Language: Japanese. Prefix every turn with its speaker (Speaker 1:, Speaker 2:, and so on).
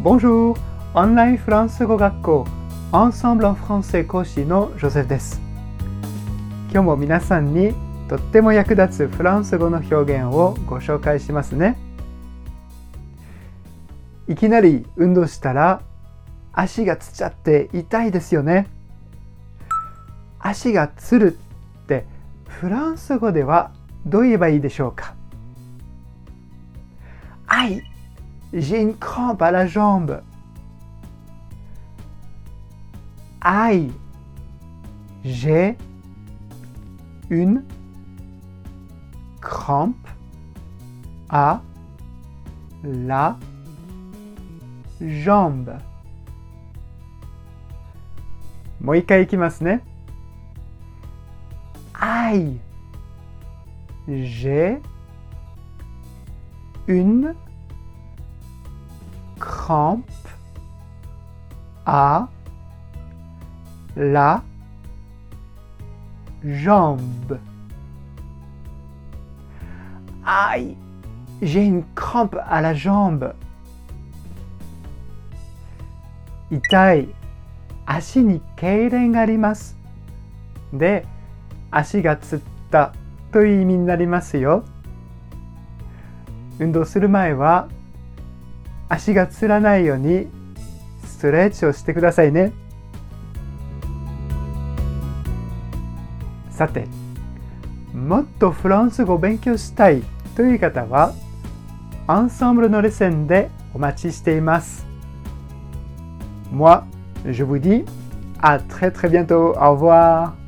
Speaker 1: Bonjour! オンラインフランス語学校 Ensemble en français 講師のジョセフです。今日も皆さんにとっても役立つフランス語の表現をご紹介しますね。いきなり運動したら足がつっちゃって痛いですよね。足がつるってフランス語ではどう言えばいいでしょうか？Aïe, j'ai une crampe à la jambe. Aïe, j'ai une crampe à la jambe. もう一回いきますね。Aïe, j'ai une crampe à la jambe. Aïe, j'ai une crampe à la jambe. 痛い足に痙攣があります。で、足がつったという意味になりますよ。運動する前は足がつらないようにストレッチをしてくださいね。さて、もっとフランス語を勉強したいという方は、アンサンブルのレッスンでお待ちしています。Moi, je vous dis à très très bientôt. Au revoir.